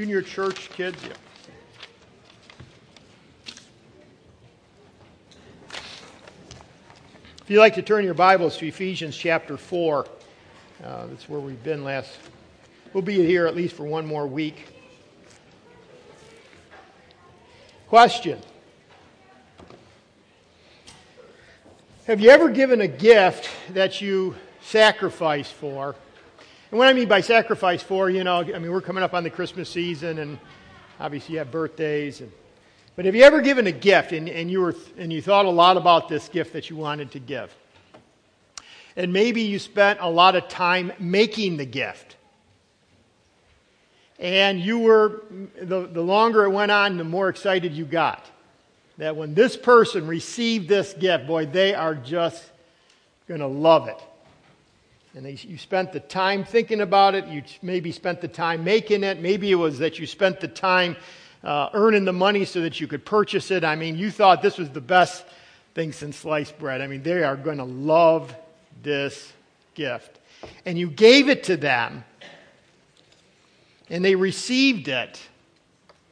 junior church kids? Yeah. If you'd like to turn your Bibles to Ephesians chapter 4, uh, that's where we've been last. We'll be here at least for one more week. Question Have you ever given a gift that you sacrificed for? And what I mean by sacrifice for, you know, I mean, we're coming up on the Christmas season, and obviously you have birthdays. And, but have you ever given a gift and, and, you were, and you thought a lot about this gift that you wanted to give? And maybe you spent a lot of time making the gift. And you were, the, the longer it went on, the more excited you got. That when this person received this gift, boy, they are just going to love it. And they, you spent the time thinking about it. You maybe spent the time making it. Maybe it was that you spent the time uh, earning the money so that you could purchase it. I mean, you thought this was the best thing since sliced bread. I mean, they are going to love this gift. And you gave it to them and they received it,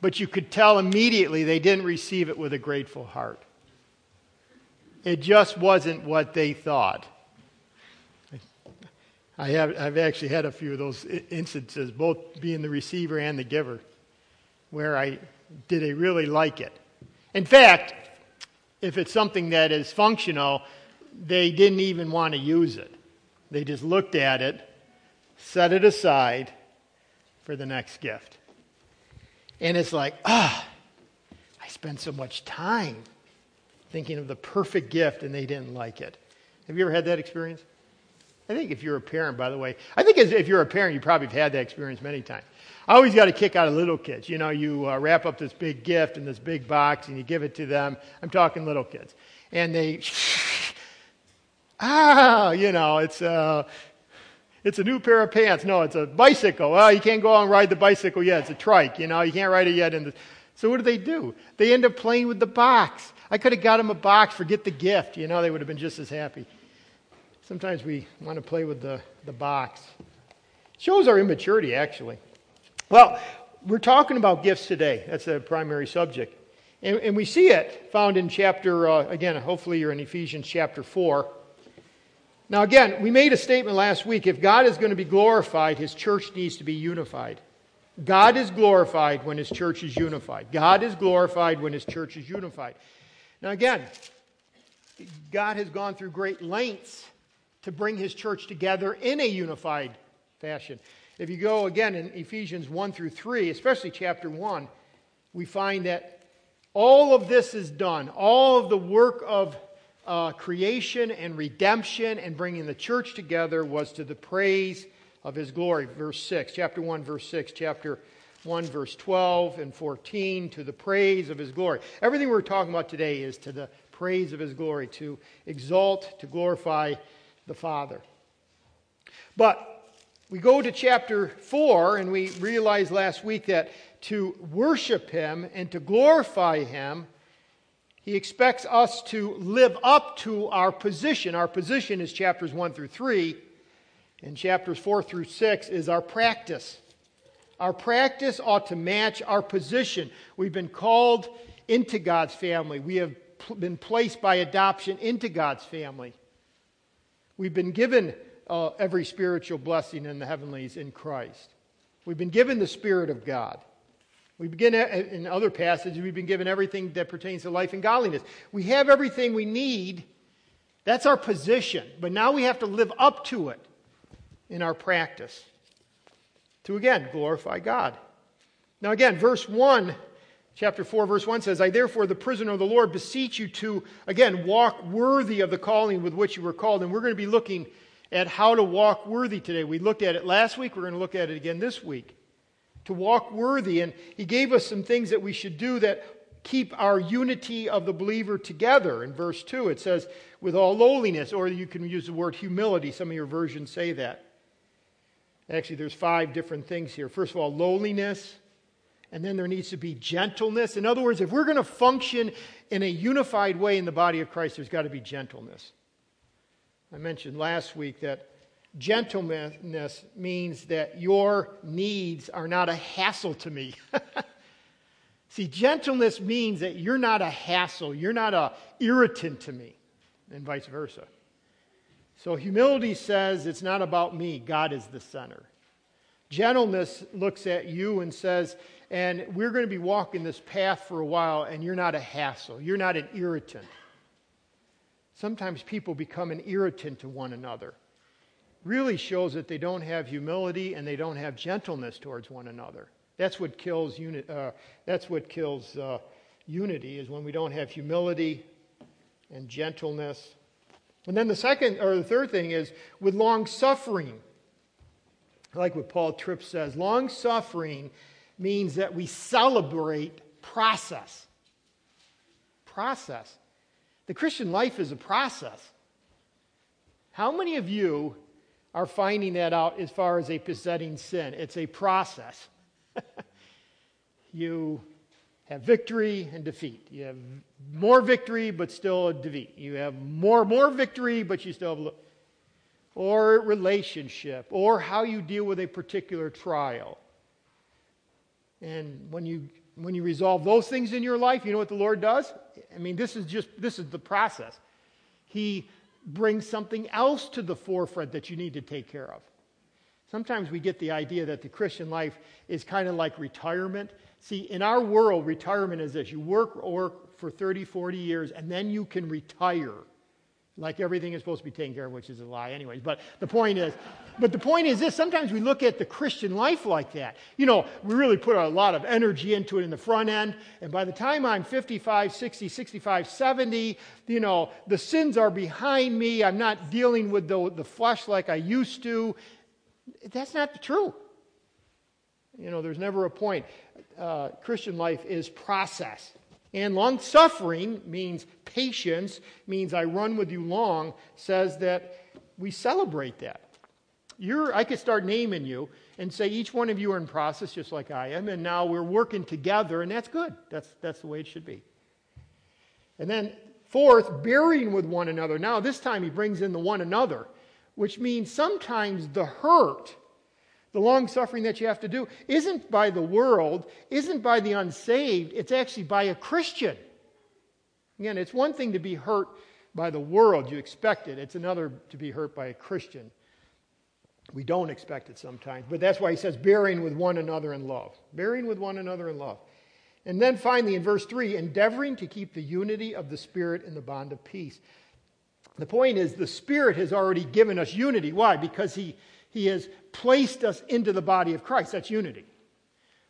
but you could tell immediately they didn't receive it with a grateful heart. It just wasn't what they thought. I have, I've actually had a few of those instances, both being the receiver and the giver, where I did they really like it. In fact, if it's something that is functional, they didn't even want to use it. They just looked at it, set it aside, for the next gift. And it's like, ah, I spent so much time thinking of the perfect gift and they didn't like it. Have you ever had that experience? I think if you're a parent, by the way, I think if you're a parent, you probably have had that experience many times. I always got a kick out of little kids. You know, you uh, wrap up this big gift in this big box and you give it to them. I'm talking little kids. And they, ah, you know, it's, uh, it's a new pair of pants. No, it's a bicycle. Well, you can't go out and ride the bicycle yet. It's a trike. You know, you can't ride it yet. The... So what do they do? They end up playing with the box. I could have got them a box, forget the gift. You know, they would have been just as happy. Sometimes we want to play with the, the box. Shows our immaturity, actually. Well, we're talking about gifts today. That's the primary subject. And, and we see it found in chapter, uh, again, hopefully you're in Ephesians chapter 4. Now, again, we made a statement last week if God is going to be glorified, his church needs to be unified. God is glorified when his church is unified. God is glorified when his church is unified. Now, again, God has gone through great lengths to bring his church together in a unified fashion. If you go again in Ephesians 1 through 3, especially chapter 1, we find that all of this is done. All of the work of uh, creation and redemption and bringing the church together was to the praise of his glory. Verse 6, chapter 1, verse 6, chapter 1, verse 12 and 14, to the praise of his glory. Everything we're talking about today is to the praise of his glory, to exalt, to glorify the Father. But we go to chapter 4, and we realized last week that to worship him and to glorify him he expects us to live up to our position. Our position is chapters 1 through 3, and chapters 4 through 6 is our practice. Our practice ought to match our position. We've been called into God's family, we have been placed by adoption into God's family. We've been given uh, every spiritual blessing in the heavenlies in Christ. We've been given the Spirit of God. We begin in other passages, we've been given everything that pertains to life and godliness. We have everything we need. That's our position. But now we have to live up to it in our practice to again glorify God. Now, again, verse 1, chapter 4, verse 1 says, I therefore, the prisoner of the Lord, beseech you to, again, walk worthy of the calling with which you were called. And we're going to be looking at how to walk worthy today. We looked at it last week, we're going to look at it again this week to walk worthy. And he gave us some things that we should do that keep our unity of the believer together. In verse 2, it says, with all lowliness, or you can use the word humility. Some of your versions say that. Actually, there's five different things here. First of all, lowliness, and then there needs to be gentleness. In other words, if we're going to function in a unified way in the body of Christ, there's got to be gentleness. I mentioned last week that Gentleness means that your needs are not a hassle to me. See, gentleness means that you're not a hassle, you're not a irritant to me, and vice versa. So humility says it's not about me, God is the center. Gentleness looks at you and says, and we're going to be walking this path for a while, and you're not a hassle, you're not an irritant. Sometimes people become an irritant to one another. Really shows that they don't have humility and they don't have gentleness towards one another. That's what kills, uni- uh, that's what kills uh, unity, is when we don't have humility and gentleness. And then the second or the third thing is with long suffering. I like what Paul Tripp says long suffering means that we celebrate process. Process. The Christian life is a process. How many of you are finding that out as far as a besetting sin? It's a process. you have victory and defeat. You have more victory, but still a defeat. You have more more victory, but you still have or relationship, or how you deal with a particular trial. And when you when you resolve those things in your life, you know what the Lord does? I mean, this is just this is the process. He brings something else to the forefront that you need to take care of. Sometimes we get the idea that the Christian life is kind of like retirement. See, in our world, retirement is this you work, work for 30, 40 years, and then you can retire like everything is supposed to be taken care of, which is a lie, anyways. But the point is, but the point is this sometimes we look at the Christian life like that. You know, we really put a lot of energy into it in the front end, and by the time I'm 55, 60, 65, 70, you know, the sins are behind me. I'm not dealing with the, the flesh like I used to. That's not true. You know, there's never a point. Uh, Christian life is process. And long suffering means patience, means I run with you long, says that we celebrate that. You're, I could start naming you and say each one of you are in process just like I am, and now we're working together, and that's good. That's, that's the way it should be. And then, fourth, bearing with one another. Now, this time he brings in the one another, which means sometimes the hurt the long suffering that you have to do isn't by the world, isn't by the unsaved, it's actually by a Christian. Again, it's one thing to be hurt by the world, you expect it. It's another to be hurt by a Christian. We don't expect it sometimes. But that's why he says, bearing with one another in love. Bearing with one another in love. And then finally, in verse 3, endeavoring to keep the unity of the Spirit in the bond of peace. The point is, the Spirit has already given us unity. Why? Because he, he has placed us into the body of Christ. That's unity.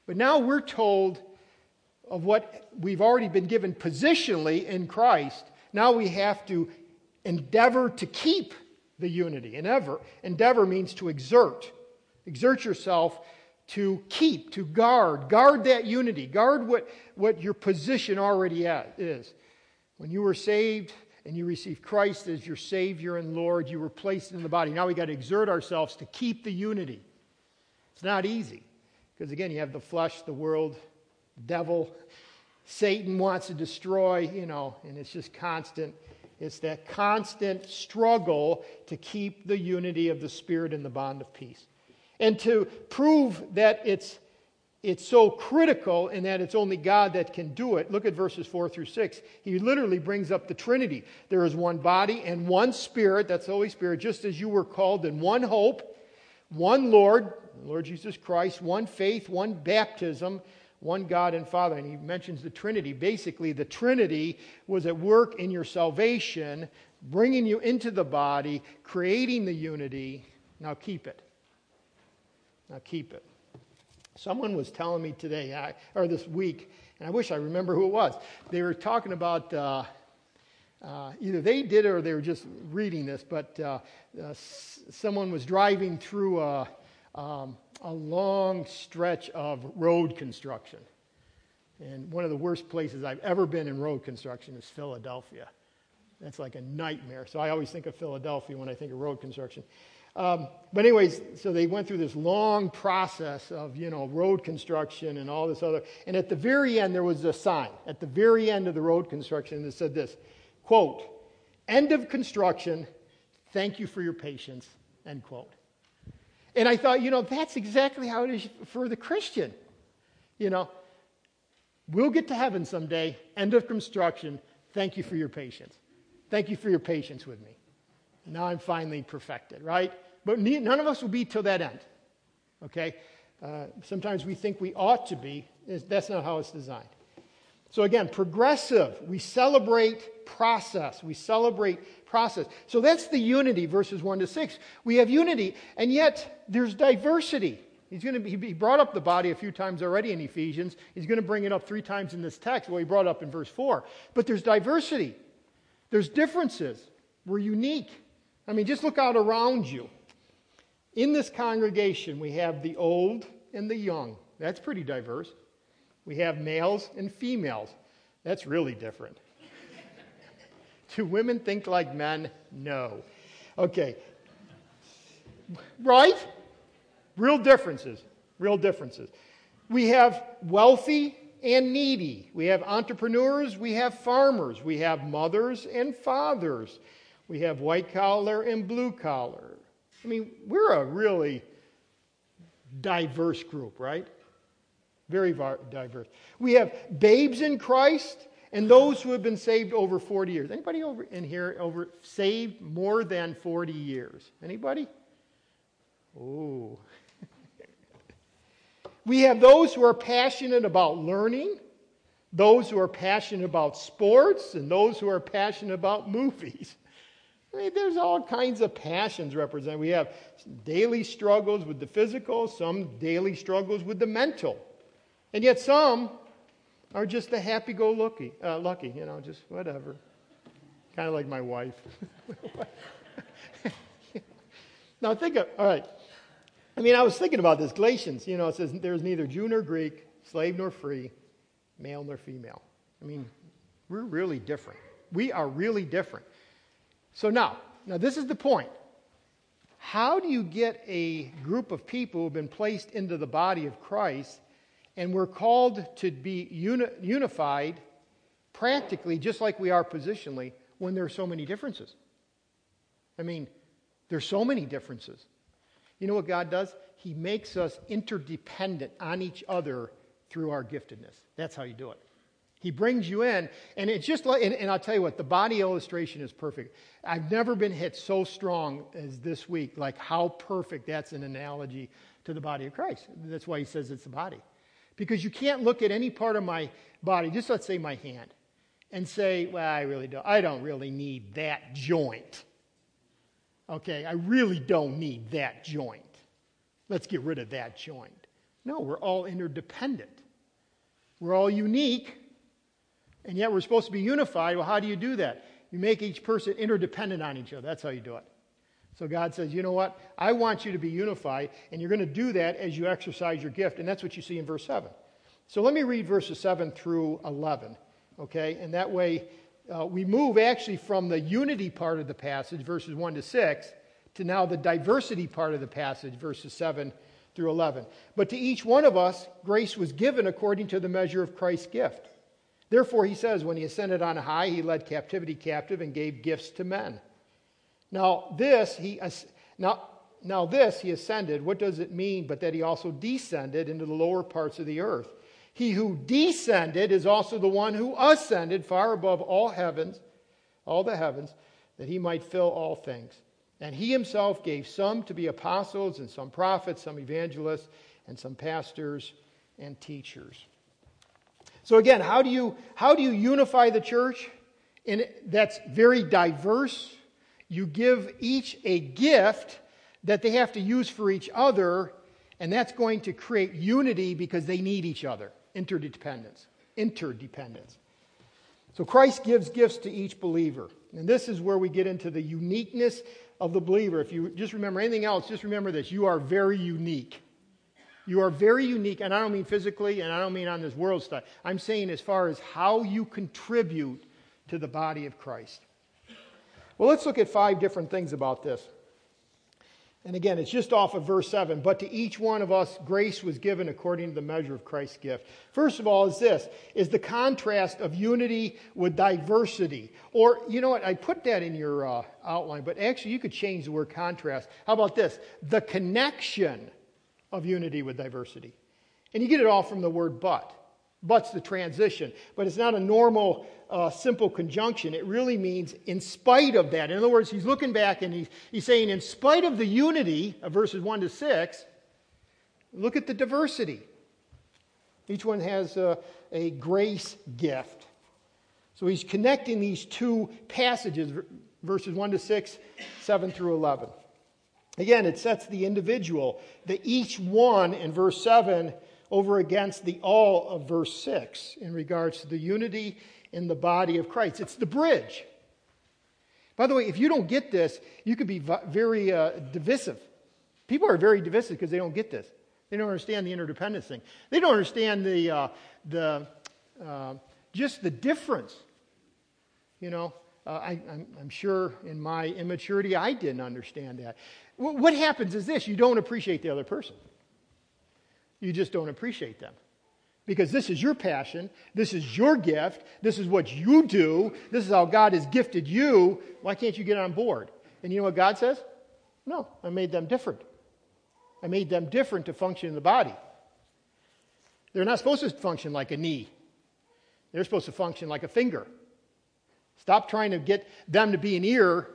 But now we're told of what we've already been given positionally in Christ. Now we have to endeavor to keep the unity. Endeavor, endeavor means to exert. Exert yourself to keep, to guard. Guard that unity. Guard what, what your position already is. When you were saved, and you receive Christ as your Savior and Lord, you were placed in the body. Now we got to exert ourselves to keep the unity. It's not easy because, again, you have the flesh, the world, the devil. Satan wants to destroy, you know, and it's just constant. It's that constant struggle to keep the unity of the Spirit in the bond of peace. And to prove that it's it's so critical in that it's only God that can do it. Look at verses 4 through 6. He literally brings up the Trinity. There is one body and one Spirit, that's the Holy Spirit, just as you were called in one hope, one Lord, Lord Jesus Christ, one faith, one baptism, one God and Father. And he mentions the Trinity. Basically, the Trinity was at work in your salvation, bringing you into the body, creating the unity. Now keep it. Now keep it. Someone was telling me today, or this week, and I wish I remember who it was. They were talking about uh, uh, either they did it or they were just reading this, but uh, uh s- someone was driving through a, um, a long stretch of road construction. And one of the worst places I've ever been in road construction is Philadelphia. That's like a nightmare. So I always think of Philadelphia when I think of road construction. Um, but anyways, so they went through this long process of, you know, road construction and all this other. And at the very end, there was a sign at the very end of the road construction that said this, quote, end of construction, thank you for your patience, end quote. And I thought, you know, that's exactly how it is for the Christian. You know, we'll get to heaven someday, end of construction. Thank you for your patience. Thank you for your patience with me. Now I'm finally perfected, right? But none of us will be till that end. Okay? Uh, sometimes we think we ought to be. That's not how it's designed. So again, progressive. We celebrate process. We celebrate process. So that's the unity, verses 1 to 6. We have unity, and yet there's diversity. He's going to be, he brought up the body a few times already in Ephesians. He's going to bring it up three times in this text. Well, he brought it up in verse 4. But there's diversity. There's differences. We're unique. I mean, just look out around you. In this congregation, we have the old and the young. That's pretty diverse. We have males and females. That's really different. Do women think like men? No. Okay. Right? Real differences. Real differences. We have wealthy and needy. We have entrepreneurs. We have farmers. We have mothers and fathers. We have white collar and blue collar. I mean, we're a really diverse group, right? Very diverse. We have babes in Christ and those who have been saved over 40 years. Anybody over in here over saved more than 40 years? Anybody? Oh. we have those who are passionate about learning, those who are passionate about sports, and those who are passionate about movies. I mean, there's all kinds of passions represented. We have daily struggles with the physical, some daily struggles with the mental. And yet some are just the happy go lucky, uh, lucky, you know, just whatever. Kind of like my wife. now think of, all right. I mean, I was thinking about this. Galatians, you know, it says there's neither Jew nor Greek, slave nor free, male nor female. I mean, we're really different. We are really different. So now, now this is the point. How do you get a group of people who have been placed into the body of Christ and we're called to be uni- unified practically just like we are positionally when there are so many differences. I mean, there's so many differences. You know what God does? He makes us interdependent on each other through our giftedness. That's how you do it. He brings you in, and it's just like, and, and, I'll tell you what, the body illustration is perfect. I've never been hit so strong as this week, like how perfect that's an analogy to the body of Christ. That's why he says it's the body. Because you can't look at any part of my body, just let's say my hand, and say, well, I really don't, I don't really need that joint. Okay, I really don't need that joint. Let's get rid of that joint. No, we're all interdependent. We're all unique, and yet we're supposed to be unified. Well, how do you do that? You make each person interdependent on each other. That's how you do it. So God says, you know what? I want you to be unified, and you're going to do that as you exercise your gift. And that's what you see in verse 7. So let me read verses 7 through 11, okay? And that way uh, we move actually from the unity part of the passage, verses 1 to 6, to now the diversity part of the passage, verses 7 through 11. But to each one of us, grace was given according to the measure of Christ's gift. Therefore, he says, when he ascended on high, he led captivity captive and gave gifts to men. Now, this he now, now this he ascended. What does it mean but that he also descended into the lower parts of the earth? He who descended is also the one who ascended far above all heavens, all the heavens, that he might fill all things. And he himself gave some to be apostles, and some prophets, some evangelists, and some pastors and teachers. So again, how do you how do you unify the church? That's very diverse you give each a gift that they have to use for each other, and that's going to create unity because they need each other. Interdependence. Interdependence. So Christ gives gifts to each believer. And this is where we get into the uniqueness of the believer. If you just remember anything else, just remember this you are very unique. You are very unique, and I don't mean physically, and I don't mean on this world stuff. I'm saying as far as how you contribute to the body of Christ. Well, let's look at five different things about this. And again, it's just off of verse 7. But to each one of us, grace was given according to the measure of Christ's gift. First of all, is this is the contrast of unity with diversity. Or, you know what? I put that in your uh, outline, but actually, you could change the word contrast. How about this? The connection of unity with diversity. And you get it all from the word but. But's the transition, but it's not a normal uh, simple conjunction. It really means in spite of that. In other words, he's looking back and he's, he's saying, in spite of the unity of verses 1 to 6, look at the diversity. Each one has a, a grace gift. So he's connecting these two passages, verses 1 to 6, 7 through 11. Again, it sets the individual, the each one in verse 7 over against the all of verse 6 in regards to the unity in the body of Christ. It's the bridge. By the way, if you don't get this, you could be very uh, divisive. People are very divisive because they don't get this. They don't understand the interdependence thing. They don't understand the, uh, the uh, just the difference. You know, uh, I, am sure in my immaturity I didn't understand that. what happens is this you don't appreciate the other person. You just don't appreciate them. Because this is your passion, this is your gift, this is what you do, this is how God has gifted you. Why can't you get on board? And you know what God says? No, I made them different. I made them different to function in the body. They're not supposed to function like a knee, they're supposed to function like a finger. Stop trying to get them to be an ear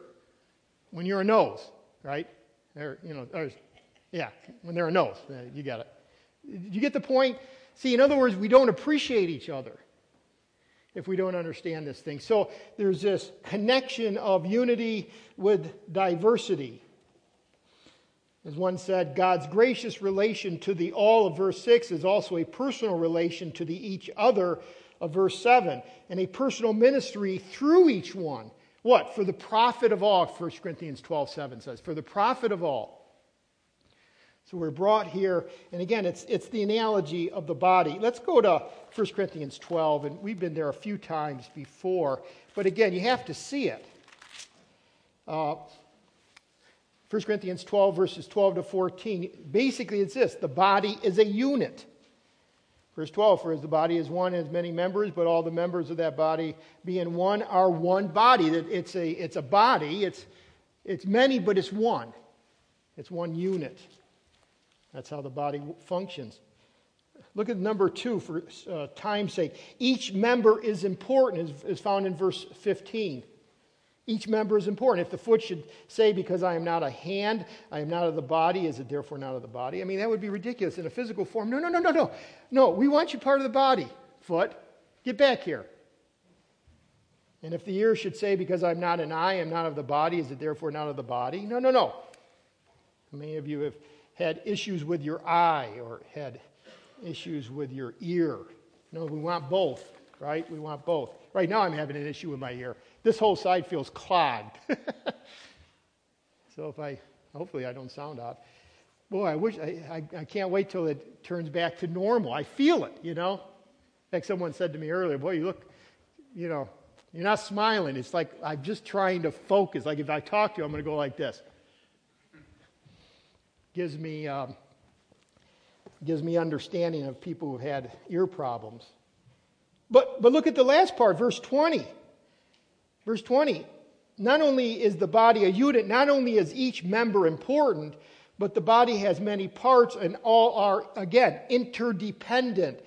when you're a nose, right? Or, you know, or, yeah, when they're a nose. You got it. You get the point? See, in other words, we don't appreciate each other if we don't understand this thing. So there's this connection of unity with diversity. As one said, God's gracious relation to the all of verse 6 is also a personal relation to the each other of verse 7, and a personal ministry through each one. What? For the profit of all, 1 Corinthians 12 7 says, for the profit of all. So we're brought here, and again, it's, it's the analogy of the body. Let's go to 1 Corinthians 12, and we've been there a few times before, but again, you have to see it. Uh, 1 Corinthians 12, verses 12 to 14. Basically, it's this the body is a unit. Verse 12, for as the body is one, has many members, but all the members of that body, being one, are one body. It's a, it's a body, it's, it's many, but it's one. It's one unit. That's how the body functions. Look at number two for uh, time's sake. Each member is important, is, is found in verse 15. Each member is important. If the foot should say, Because I am not a hand, I am not of the body, is it therefore not of the body? I mean, that would be ridiculous in a physical form. No, no, no, no, no. No, we want you part of the body, foot. Get back here. And if the ear should say, Because I'm not an eye, I'm not of the body, is it therefore not of the body? No, no, no. Many of you have had issues with your eye or had issues with your ear. No, we want both, right? We want both. Right now, I'm having an issue with my ear. This whole side feels clogged. so if I, hopefully, I don't sound off. Boy, I wish, I, I, I can't wait till it turns back to normal. I feel it, you know? Like someone said to me earlier, boy, you look, you know, you're not smiling. It's like I'm just trying to focus. Like if I talk to you, I'm going to go like this gives me, um, gives me understanding of people who've had ear problems. But, but look at the last part, verse 20. Verse 20. Not only is the body a unit, not only is each member important, but the body has many parts and all are, again, interdependent.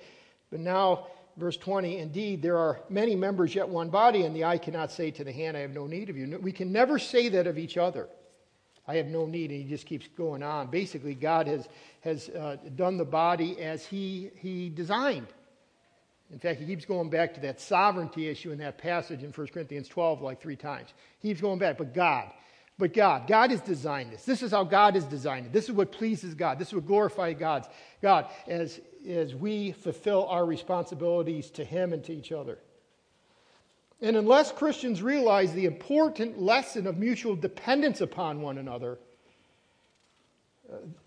But now, verse 20, indeed, there are many members yet one body, and the eye cannot say to the hand, I have no need of you. We can never say that of each other. I have no need. And he just keeps going on. Basically, God has, has uh, done the body as he, he designed. In fact, he keeps going back to that sovereignty issue in that passage in 1 Corinthians 12 like three times. He keeps going back, but God. But God, God has designed this. This is how God has designed it. This is what pleases God. This is what glorifies God's God as, as we fulfill our responsibilities to Him and to each other. And unless Christians realize the important lesson of mutual dependence upon one another,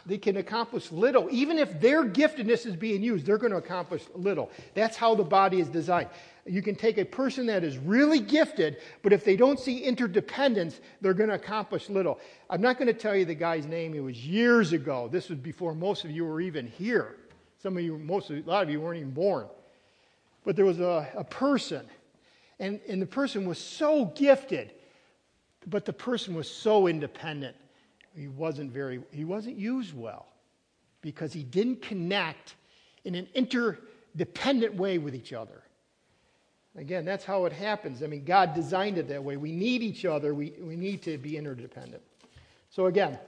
they can accomplish little. Even if their giftedness is being used, they're going to accomplish little. That's how the body is designed. You can take a person that is really gifted, but if they don't see interdependence, they're going to accomplish little. I'm not going to tell you the guy's name. It was years ago. This was before most of you were even here. Some of you, most of, a lot of you weren't even born. But there was a, a person, and, and the person was so gifted, but the person was so independent he wasn't very he wasn't used well because he didn't connect in an interdependent way with each other. Again that's how it happens. I mean god designed it that way. We need each other. We, we need to be interdependent. So again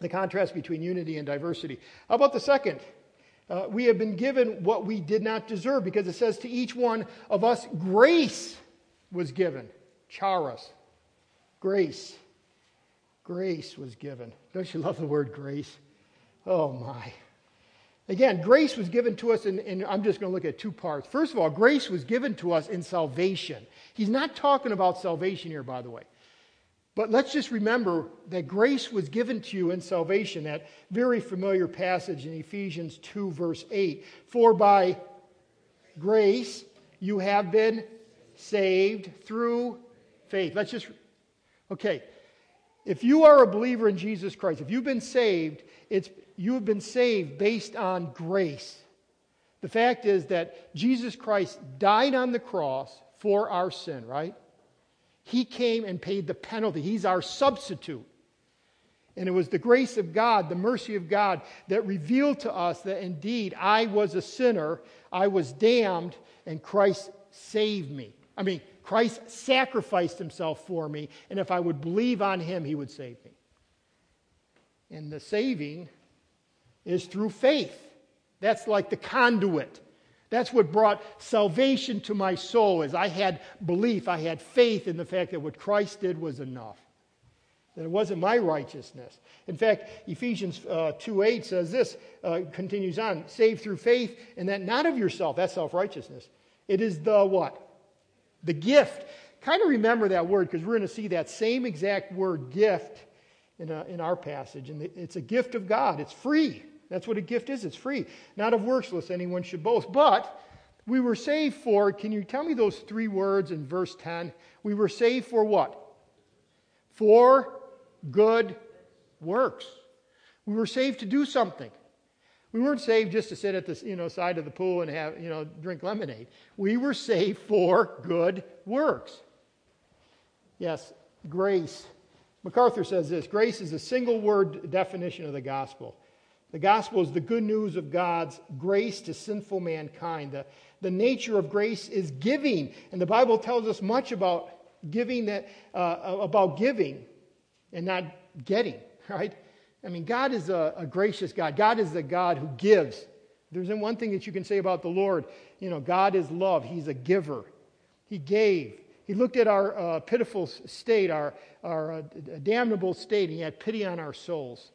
the contrast between unity and diversity. How about the second? Uh, we have been given what we did not deserve because it says to each one of us grace was given. Charis. Grace Grace was given. Don't you love the word grace? Oh my. Again, grace was given to us, and I'm just going to look at two parts. First of all, grace was given to us in salvation. He's not talking about salvation here, by the way. But let's just remember that grace was given to you in salvation, that very familiar passage in Ephesians 2, verse 8. For by grace you have been saved through faith. Let's just, okay, if you are a believer in Jesus Christ, if you've been saved, it's, you have been saved based on grace. The fact is that Jesus Christ died on the cross for our sin, right? He came and paid the penalty. He's our substitute. And it was the grace of God, the mercy of God, that revealed to us that indeed I was a sinner, I was damned, and Christ saved me. I mean, Christ sacrificed himself for me, and if I would believe on him, he would save me. And the saving is through faith. That's like the conduit. That's what brought salvation to my soul is I had belief, I had faith in the fact that what Christ did was enough. That it wasn't my righteousness. In fact, Ephesians uh, 2 8 says this, uh, continues on, saved through faith, and that not of yourself, that's self righteousness. It is the what? The gift. Kind of remember that word because we're going to see that same exact word, gift, in, a, in our passage. And it's a gift of God, it's free. That's what a gift is it's free. Not of works, lest anyone should boast. But we were saved for, can you tell me those three words in verse 10? We were saved for what? For good works. We were saved to do something. We weren't saved just to sit at the you know, side of the pool and have, you know, drink lemonade. We were saved for good works. Yes, grace. MacArthur says this grace is a single word definition of the gospel. The gospel is the good news of God's grace to sinful mankind. The, the nature of grace is giving, and the Bible tells us much about giving that uh, about giving and not getting, right? I mean, God is a, a gracious God. God is a God who gives. There's one thing that you can say about the Lord. You know, God is love. He's a giver. He gave. He looked at our uh, pitiful state, our, our uh, damnable state, and he had pity on our souls.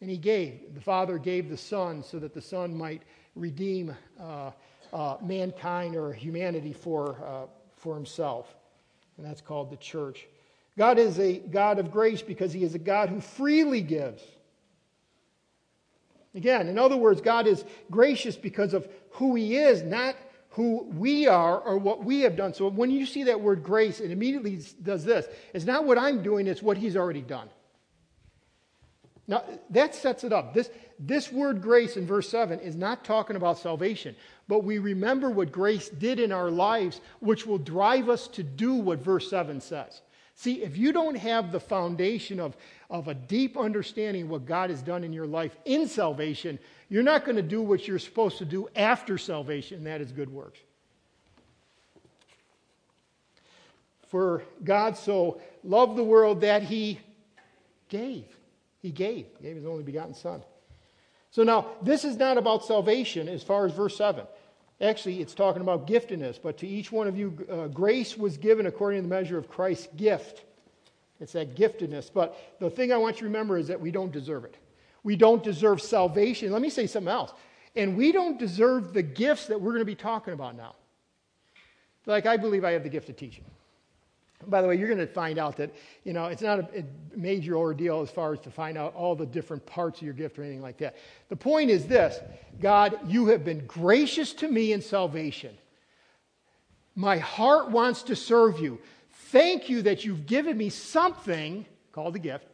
And he gave. The Father gave the Son so that the Son might redeem uh, uh mankind or humanity for, uh, for himself. And that's called the church. God is a God of grace because he is a God who freely gives. Again, in other words, God is gracious because of who He is, not who we are or what we have done. So when you see that word grace, it immediately does this. It's not what I'm doing, it's what He's already done. Now, that sets it up. This, this word grace in verse 7 is not talking about salvation, but we remember what grace did in our lives, which will drive us to do what verse 7 says. See, if you don't have the foundation of, of a deep understanding of what God has done in your life in salvation, you're not going to do what you're supposed to do after salvation, that is good works. For God so loved the world that he gave. He gave. He gave his only begotten Son. So now, this is not about salvation as far as verse 7. Actually, it's talking about giftedness, but to each one of you, uh, grace was given according to the measure of Christ's gift. It's that giftedness. But the thing I want you to remember is that we don't deserve it. We don't deserve salvation. Let me say something else. And we don't deserve the gifts that we're going to be talking about now. Like, I believe I have the gift of teaching. By the way, you're going to find out that, you know, it's not a, major ordeal as far as to find out all the different parts of your gift or anything like that. The point is this God, you have been gracious to me in salvation. My heart wants to serve you. Thank you that you've given me something called a gift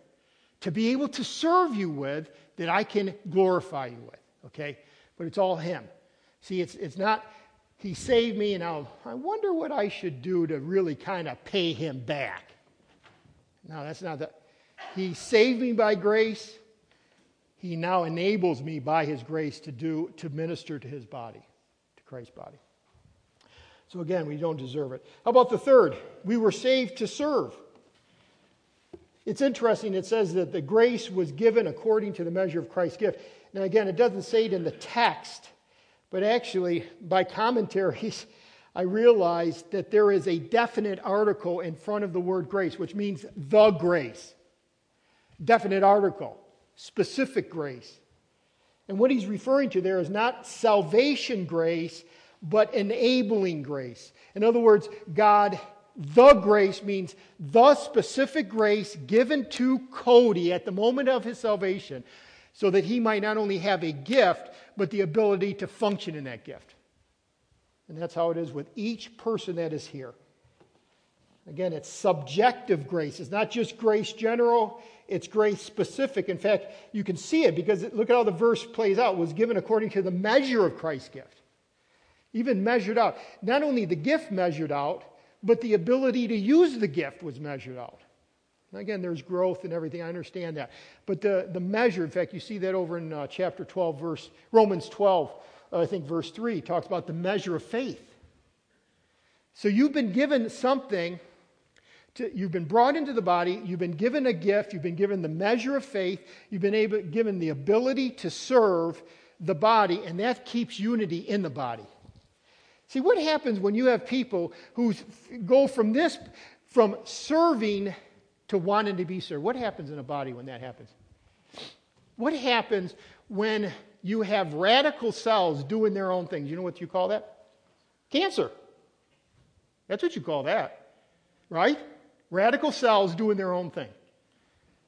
to be able to serve you with that I can glorify you with. Okay? But it's all Him. See, it's, it's not, He saved me, and now I wonder what I should do to really kind of pay Him back. No, that's not the. He saved me by grace. He now enables me by His grace to do, to minister to His body, to Christ's body. So again, we don't deserve it. How about the third? We were saved to serve. It's interesting, it says that the grace was given according to the measure of Christ's gift. Now, again, it doesn't say it in the text, but actually, by commentaries, I realized that there is a definite article in front of the word grace, which means the grace. Definite article, specific grace. And what he's referring to there is not salvation grace, but enabling grace. In other words, God, the grace means the specific grace given to Cody at the moment of his salvation so that he might not only have a gift, but the ability to function in that gift. And that's how it is with each person that is here. Again, it's subjective grace. It's not just grace general, it's grace specific. In fact, you can see it because look at how the verse plays out. It was given according to the measure of Christ's gift even measured out. Not only the gift measured out, but the ability to use the gift was measured out. Again, there's growth and everything. I understand that. But the, the measure, in fact, you see that over in uh, chapter 12, verse, Romans 12, uh, I think verse 3, talks about the measure of faith. So you've been given something, to, you've been brought into the body, you've been given a gift, you've been given the measure of faith, you've been able, given the ability to serve the body, and that keeps unity in the body. See, what happens when you have people who go from this, from serving to wanting to be served? What happens in a body when that happens? What happens when you have radical cells doing their own things? You know what you call that? Cancer. That's what you call that, right? Radical cells doing their own thing.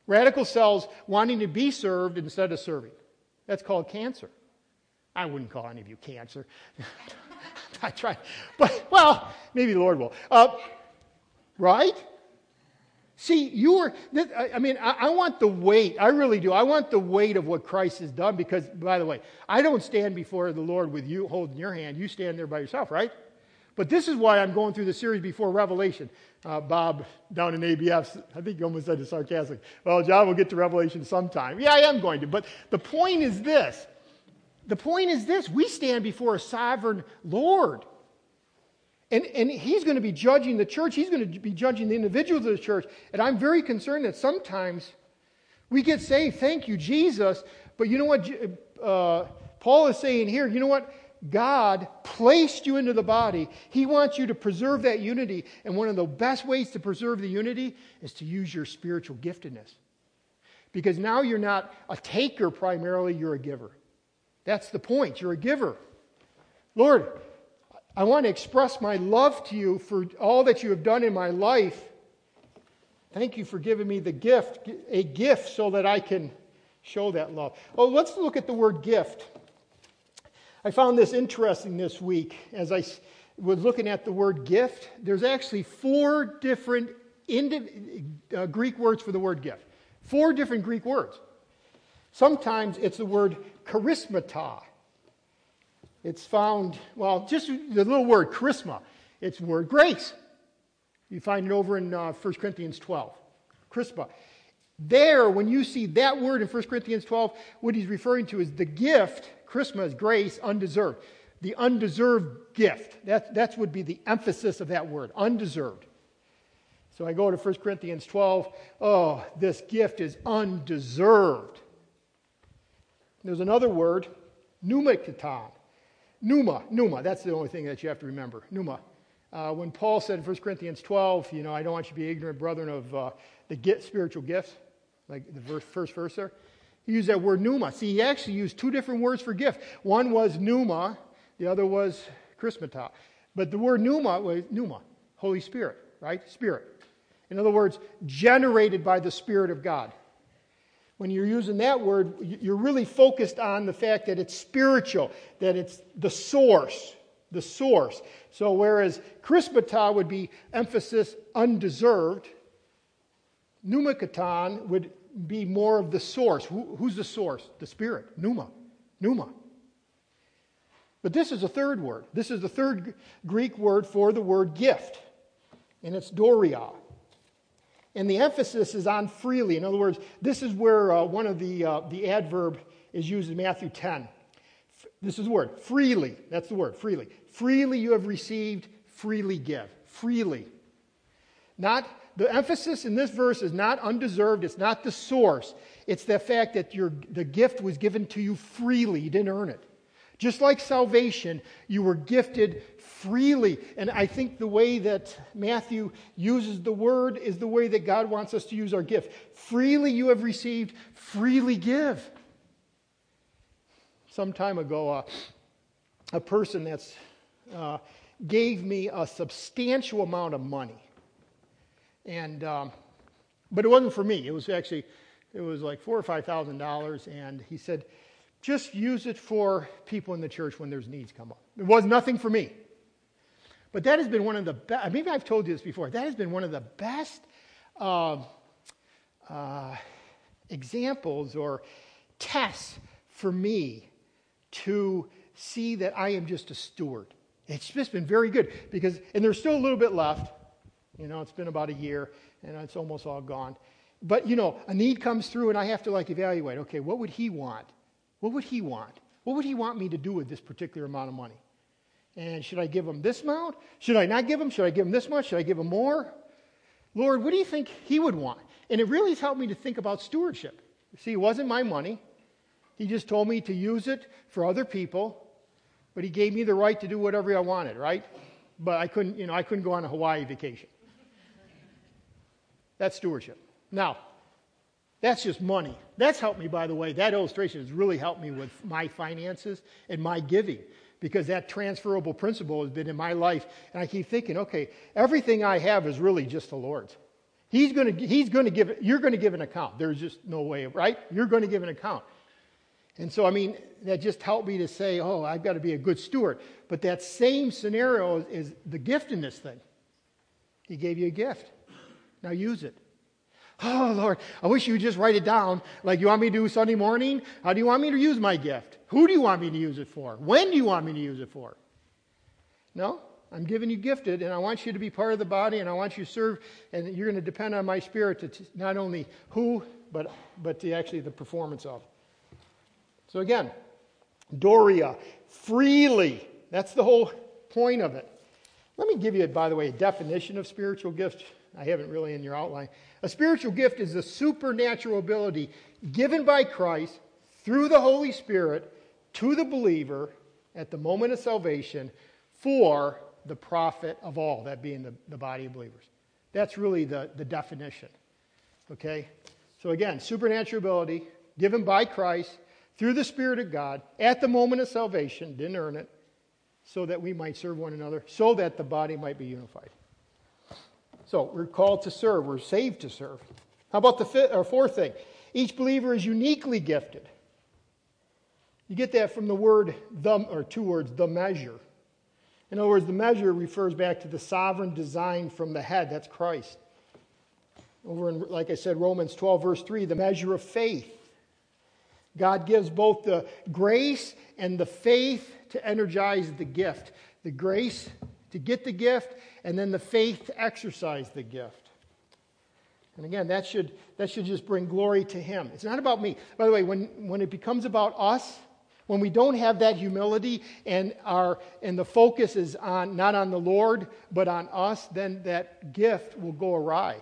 Radical cells wanting to be served instead of serving. That's called cancer. I wouldn't call any of you cancer. I try. But, well, maybe the Lord will. Uh, right? See, you are, I mean, I, want the weight. I really do. I want the weight of what Christ has done because, by the way, I don't stand before the Lord with you holding your hand. You stand there by yourself, right? But this is why I'm going through the series before Revelation. Uh, Bob down in ABF, I think he almost said it sarcastic. Well, John will get to Revelation sometime. Yeah, I am going to. But the point is this the point is this we stand before a sovereign Lord. And, and he's going to be judging the church. He's going to be judging the individuals of the church. And I'm very concerned that sometimes we get saved, thank you, Jesus. But you know what uh, Paul is saying here? You know what? God placed you into the body. He wants you to preserve that unity. And one of the best ways to preserve the unity is to use your spiritual giftedness. Because now you're not a taker primarily, you're a giver. That's the point. You're a giver. Lord, I want to express my love to you for all that you have done in my life. Thank you for giving me the gift, a gift, so that I can show that love. Well, let's look at the word gift. I found this interesting this week as I was looking at the word gift. There's actually four different uh, Greek words for the word gift. Four different Greek words. Sometimes it's the word charismata. It's found, well, just the little word charisma. It's word grace. You find it over in uh, 1 Corinthians 12. Charisma. There, when you see that word in 1 Corinthians 12, what he's referring to is the gift, charisma is grace, undeserved. The undeserved gift. That that's would be the emphasis of that word, undeserved. So I go to 1 Corinthians 12. Oh, this gift is undeserved. There's another word, pneumaton. Pneuma, pneuma, that's the only thing that you have to remember. Pneuma. Uh, when Paul said in 1 Corinthians 12, you know, I don't want you to be ignorant, brethren, of uh, the get spiritual gifts, like the verse, first verse there, he used that word pneuma. See, he actually used two different words for gift. One was pneuma, the other was chrismata. But the word pneuma was pneuma, Holy Spirit, right? Spirit. In other words, generated by the Spirit of God. When you're using that word, you're really focused on the fact that it's spiritual, that it's the source, the source. So whereas charismata would be emphasis undeserved, pneumaton would be more of the source. Who, who's the source? The Spirit. Pneuma. Pneuma. But this is a third word. This is the third Greek word for the word gift, and it's doria. And the emphasis is on freely. In other words, this is where uh, one of the, uh, the adverb is used in Matthew 10. This is the word, freely. That's the word, freely. Freely you have received, freely give. Freely. Not the emphasis in this verse is not undeserved, it's not the source. It's the fact that your, the gift was given to you freely. You didn't earn it. Just like salvation, you were gifted freely. And I think the way that Matthew uses the word is the way that God wants us to use our gift. Freely you have received, freely give. Some time ago, uh, a person that's uh, gave me a substantial amount of money. And, um, but it wasn't for me. It was actually, it was like four or five thousand dollars. And he said, just use it for people in the church when there's needs come up. It was nothing for me. But that has been one of the best, maybe I've told you this before, that has been one of the best uh, uh, examples or tests for me to see that I am just a steward. It's just been very good because, and there's still a little bit left. You know, it's been about a year and it's almost all gone. But, you know, a need comes through and I have to like evaluate okay, what would he want? What would he want? What would he want me to do with this particular amount of money? And should I give him this amount? Should I not give him? Should I give him this much? Should I give him more? Lord, what do you think he would want? And it really has helped me to think about stewardship. See, it wasn't my money. He just told me to use it for other people, but he gave me the right to do whatever I wanted, right? But I couldn't, you know, I couldn't go on a Hawaii vacation. That's stewardship. Now, that's just money. That's helped me, by the way. That illustration has really helped me with my finances and my giving because that transferable principle has been in my life. And I keep thinking, okay, everything I have is really just the Lord's. He's going to, he's going to give it, you're going to give an account. There's just no way, right? You're going to give an account. And so, I mean, that just helped me to say, oh, I've got to be a good steward. But that same scenario is the gift in this thing. He gave you a gift. Now use it. Oh, Lord, I wish you would just write it down like you want me to do Sunday morning. How do you want me to use my gift? Who do you want me to use it for? When do you want me to use it for? No, I'm giving you gifted, and I want you to be part of the body, and I want you to serve, and you're going to depend on my spirit to t- not only who, but, but the, actually the performance of. So again, dorea, freely. That's the whole point of it. Let me give you, by the way, a definition of spiritual gifts. I haven't really in your outline. A spiritual gift is a supernatural ability given by Christ through the Holy Spirit to the believer at the moment of salvation for the profit of all, that being the, the body of believers. That's really the, the definition. Okay? So again, supernatural ability given by Christ through the Spirit of God at the moment of salvation, didn't earn it, so that we might serve one another, so that the body might be unified. So we're called to serve. We're saved to serve. How about the fifth, uh, or fourth thing? Each believer is uniquely gifted. You get that from the word the, or two words, the measure. In other words, the measure refers back to the sovereign design from the head. That's Christ. Over in, like I said, Romans 12, verse 3, the measure of faith. God gives both the grace and the faith to energize the gift. The grace to get the gift, and then the faith to exercise the gift. And again, that should, that should just bring glory to Him. It's not about me. By the way, when, when it becomes about us, when we don't have that humility and, our, and the focus is on, not on the Lord, but on us, then that gift will go awry.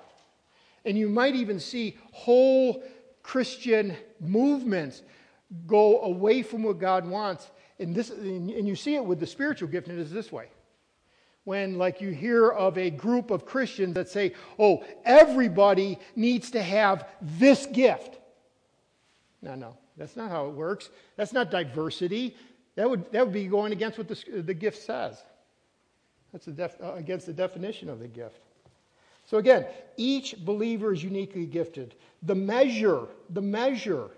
And you might even see whole Christian movements go away from what God wants. And, this, and you see it with the spiritual gift, and it is this way when like you hear of a group of Christians that say, "Oh, everybody needs to have this gift." No, no. That's not how it works. That's not diversity. That would, that would be going against what the, the gift says. That's def, uh, against the definition of the gift. So again, each believer is uniquely gifted. The measure, the measure,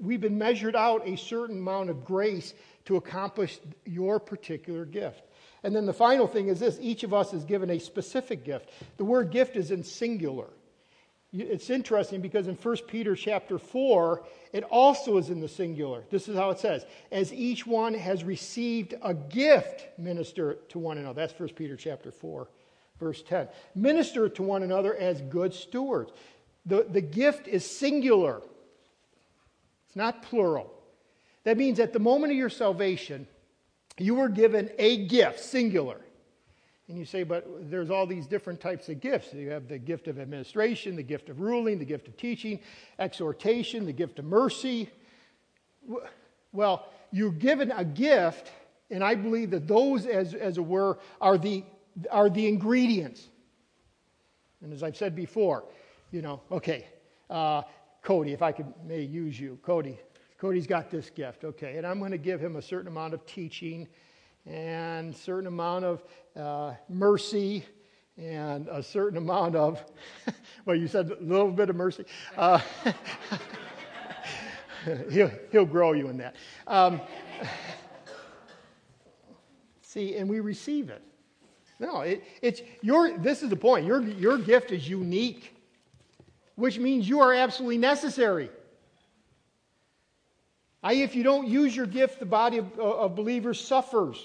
we've been measured out a certain amount of grace to accomplish your particular gift. And then the final thing is this each of us is given a specific gift. The word gift is in singular. It's interesting because in 1 Peter chapter 4, it also is in the singular. This is how it says As each one has received a gift, minister to one another. That's 1 Peter chapter 4, verse 10. Minister to one another as good stewards. The, the gift is singular, it's not plural. That means at the moment of your salvation, you were given a gift, singular. And you say, but there's all these different types of gifts. You have the gift of administration, the gift of ruling, the gift of teaching, exhortation, the gift of mercy. Well, you're given a gift, and I believe that those, as, as it were, are the, are the ingredients. And as I've said before, you know, okay, uh, Cody, if I could may use you. Cody, Cody's got this gift, okay, and I'm going to give him a certain amount of teaching and certain amount of uh, mercy and a certain amount of, well, you said a little bit of mercy. Uh, he'll, he'll grow you in that. Um, see, and we receive it. No, it, it's your, this is the point. Your, your gift is unique, which means you are absolutely necessary. I, if you don't use your gift, the body of, uh, of believers suffers.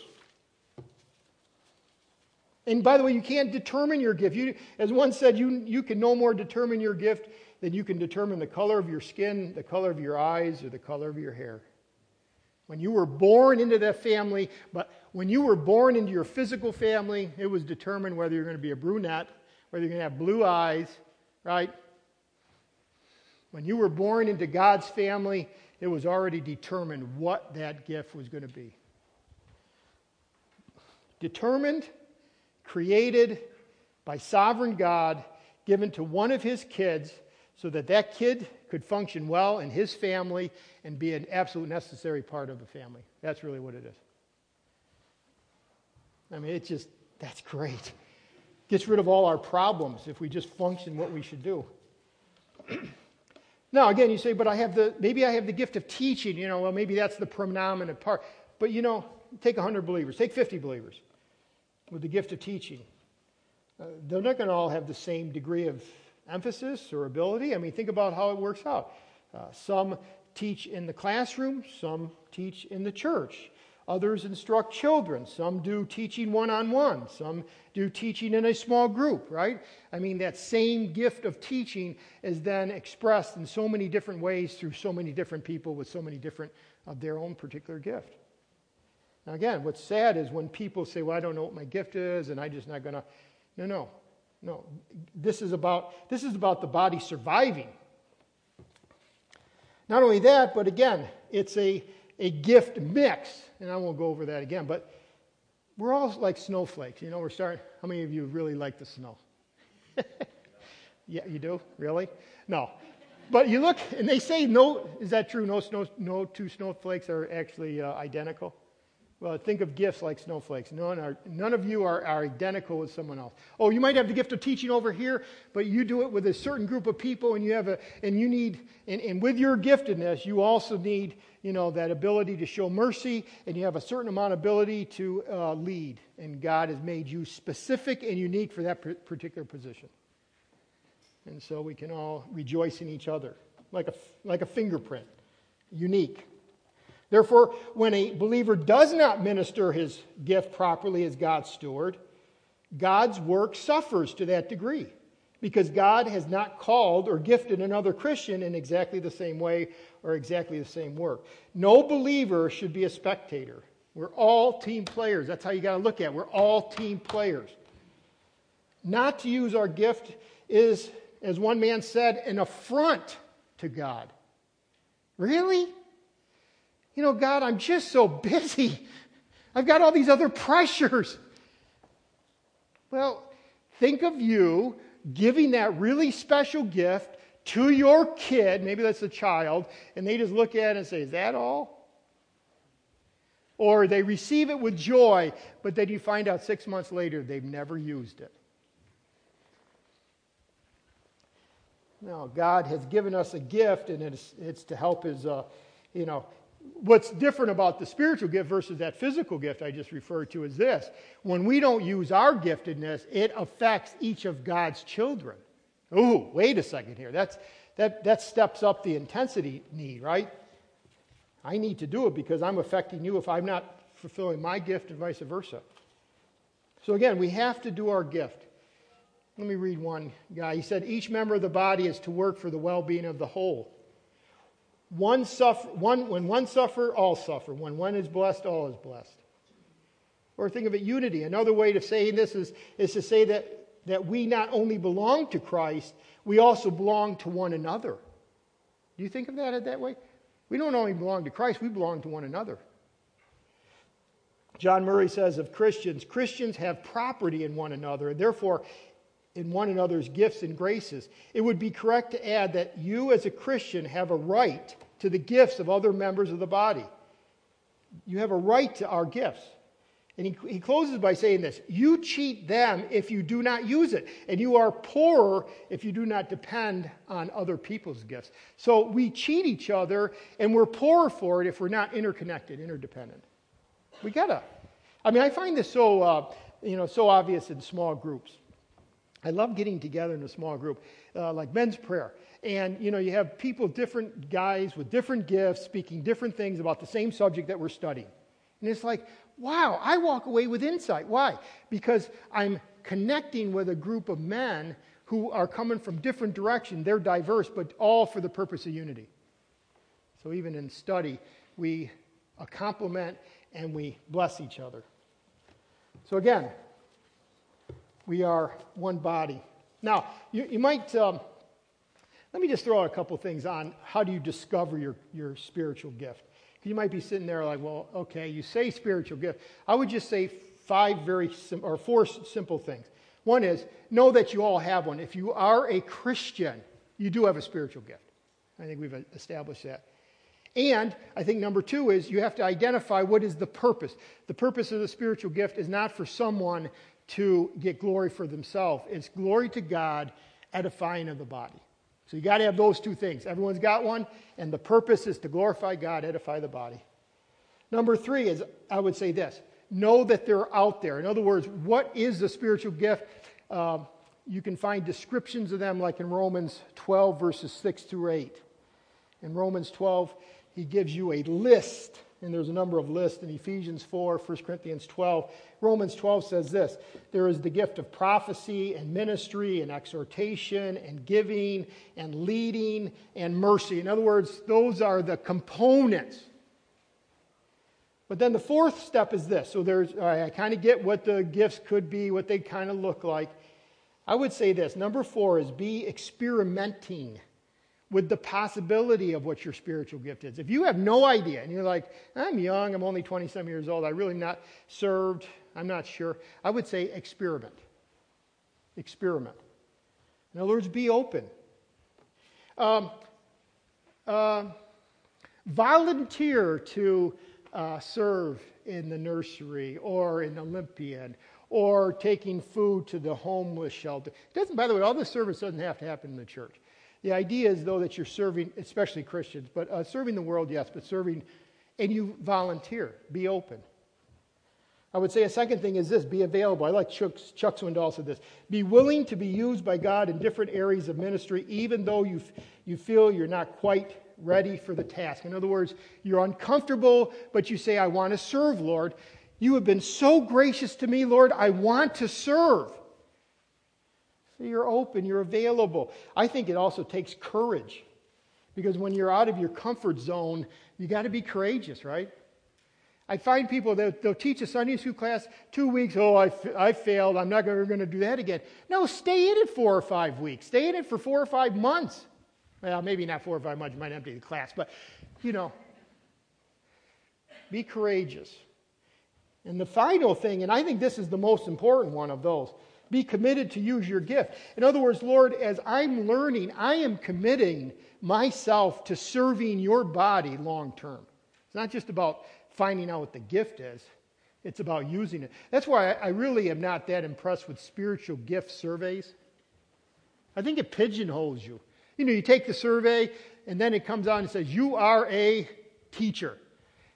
And by the way, you can't determine your gift. You, as one said, you, you can no more determine your gift than you can determine the color of your skin, the color of your eyes, or the color of your hair. When you were born into that family, but when you were born into your physical family, it was determined whether you're going to be a brunette, whether you're going to have blue eyes, right? When you were born into God's family, it was already determined what that gift was going to be. Determined, created by sovereign God, given to one of his kids so that that kid could function well in his family and be an absolute necessary part of the family. That's really what it is. I mean, it just, that's great. Gets rid of all our problems if we just function what we should do. Now, again, you say, but I have the, maybe I have the gift of teaching, you know, well, maybe that's the predominant part. But, you know, take 100 believers, take 50 believers with the gift of teaching. Uh, they're not going to all have the same degree of emphasis or ability. I mean, think about how it works out. Uh, some teach in the classroom, some teach in the church. Others instruct children. Some do teaching one on one. Some do teaching in a small group, right? I mean, that same gift of teaching is then expressed in so many different ways through so many different people with so many different of their own particular gift. Now, again, what's sad is when people say, well, I don't know what my gift is and I'm just not going to. No, no, no. This is, about, this is about the body surviving. Not only that, but again, it's a a gift mix. And I won't go over that again, but we're all like snowflakes. You know, we're starting. How many of you really like the snow? yeah, you do? Really? No. But you look, and they say no, is that true? No, snow, no two snowflakes are actually uh, identical? Well, think of gifts like snowflakes. None, are, none of you are, are identical with someone else. Oh, you might have the gift of teaching over here, but you do it with a certain group of people, and you have a, and you need, and, and with your giftedness, you also need, you know, that ability to show mercy, and you have a certain amount of ability to uh, lead. And God has made you specific and unique for that particular position. And so we can all rejoice in each other, like a, like a fingerprint, unique. Therefore, when a believer does not minister his gift properly as God's steward, God's work suffers to that degree because God has not called or gifted another Christian in exactly the same way or exactly the same work. No believer should be a spectator. We're all team players. That's how you got to look at it. We're all team players. Not to use our gift is, as one man said, an affront to God. Really? You know, God, I'm just so busy. I've got all these other pressures. Well, think of you giving that really special gift to your kid, maybe that's a child, and they just look at it and say, Is that all? Or they receive it with joy, but then you find out six months later they've never used it. No, God has given us a gift, and it's, it's to help His, uh, you know, what's different about the spiritual gift versus that physical gift I just referred to is this. When we don't use our giftedness, it affects each of God's children. Ooh, wait a second here. That's, that, that steps up the intensity need, right? I need to do it because I'm affecting you if I'm not fulfilling my gift and vice versa. So again, we have to do our gift. Let me read one guy. He said, Each member of the body is to work for the well being of the whole. One suffer, one, when one suffer, all suffer. When one is blessed, all is blessed. Or think of it unity. Another way of saying this is, is to say that, that we not only belong to Christ, we also belong to one another. Do you think of that that way? We don't only belong to Christ, we belong to one another. John Murray says of Christians, Christians have property in one another, and therefore in one another's gifts and graces. It would be correct to add that you, as a Christian, have a right to the gifts of other members of the body. You have a right to our gifts. And he, he closes by saying this You cheat them if you do not use it, and you are poorer if you do not depend on other people's gifts. So we cheat each other, and we're poorer for it if we're not interconnected, interdependent. We gotta. I mean, I find this so, uh, you know, so obvious in small groups. I love getting together in a small group, uh, like men's prayer. And, you know, you have people, different guys with different gifts, speaking different things about the same subject that we're studying. And it's like, wow, I walk away with insight. Why? Because I'm connecting with a group of men who are coming from different directions. They're diverse, but all for the purpose of unity. So even in study, we complement and we bless each other. So again, we are one body. Now, you, you might, um, let me just throw out a couple things on how do you discover your, your spiritual gift. You might be sitting there like, well, okay, you say spiritual gift. I would just say five very, or four simple things. One is, know that you all have one. If you are a Christian, you do have a spiritual gift. I think we've established that. And I think number two is you have to identify what is the purpose. The purpose of the spiritual gift is not for someone to get glory for themselves. It's glory to God, edifying of the body. So you got to have those two things. Everyone's got one, and the purpose is to glorify God, edify the body. Number three is, I would say this know that they're out there. In other words, what is the spiritual gift? Uh, you can find descriptions of them like in Romans 12, verses 6 through 8. In Romans 12, he gives you a list and there's a number of lists in Ephesians 4, 1 Corinthians 12. Romans 12 says this there is the gift of prophecy and ministry and exhortation and giving and leading and mercy. In other words, those are the components. But then the fourth step is this. So there's, I kind of get what the gifts could be, what they kind of look like. I would say this number four is be experimenting with the possibility of what your spiritual gift is. If you have no idea and you're like, I'm young, I'm only 27 years old, I really not served, I'm not sure, I would say experiment. Experiment. In other words, be open. Um, uh, volunteer to uh, serve in the nursery or in Olympian or taking food to the homeless shelter. It doesn't, by the way, all this service doesn't have to happen in the church. The idea is, though, that you're serving, especially Christians, but uh, serving the world, yes, but serving, and you volunteer, be open. I would say a second thing is this be available. I like Chuck, Chuck Swindoll said this be willing to be used by God in different areas of ministry, even though you, you feel you're not quite ready for the task. In other words, you're uncomfortable, but you say, I want to serve, Lord. You have been so gracious to me, Lord. I want to serve. So you're open, you're available. I think it also takes courage because when you're out of your comfort zone, you got to be courageous, right? I find people that they'll teach a Sunday school class two weeks. Oh, I, I failed. I'm not ever going to do that again. No, stay in it four or five weeks. Stay in it for four or five months. Well, maybe not four or five months. You might empty the class, but you know, be courageous. And the final thing, and I think this is the most important one of those, be committed to use your gift. In other words, Lord, as I'm learning, I am committing myself to serving your body long term. It's not just about finding out what the gift is, it's about using it. That's why I really am not that impressed with spiritual gift surveys. I think it pigeonholes you. You know, you take the survey, and then it comes out and says, You are a teacher.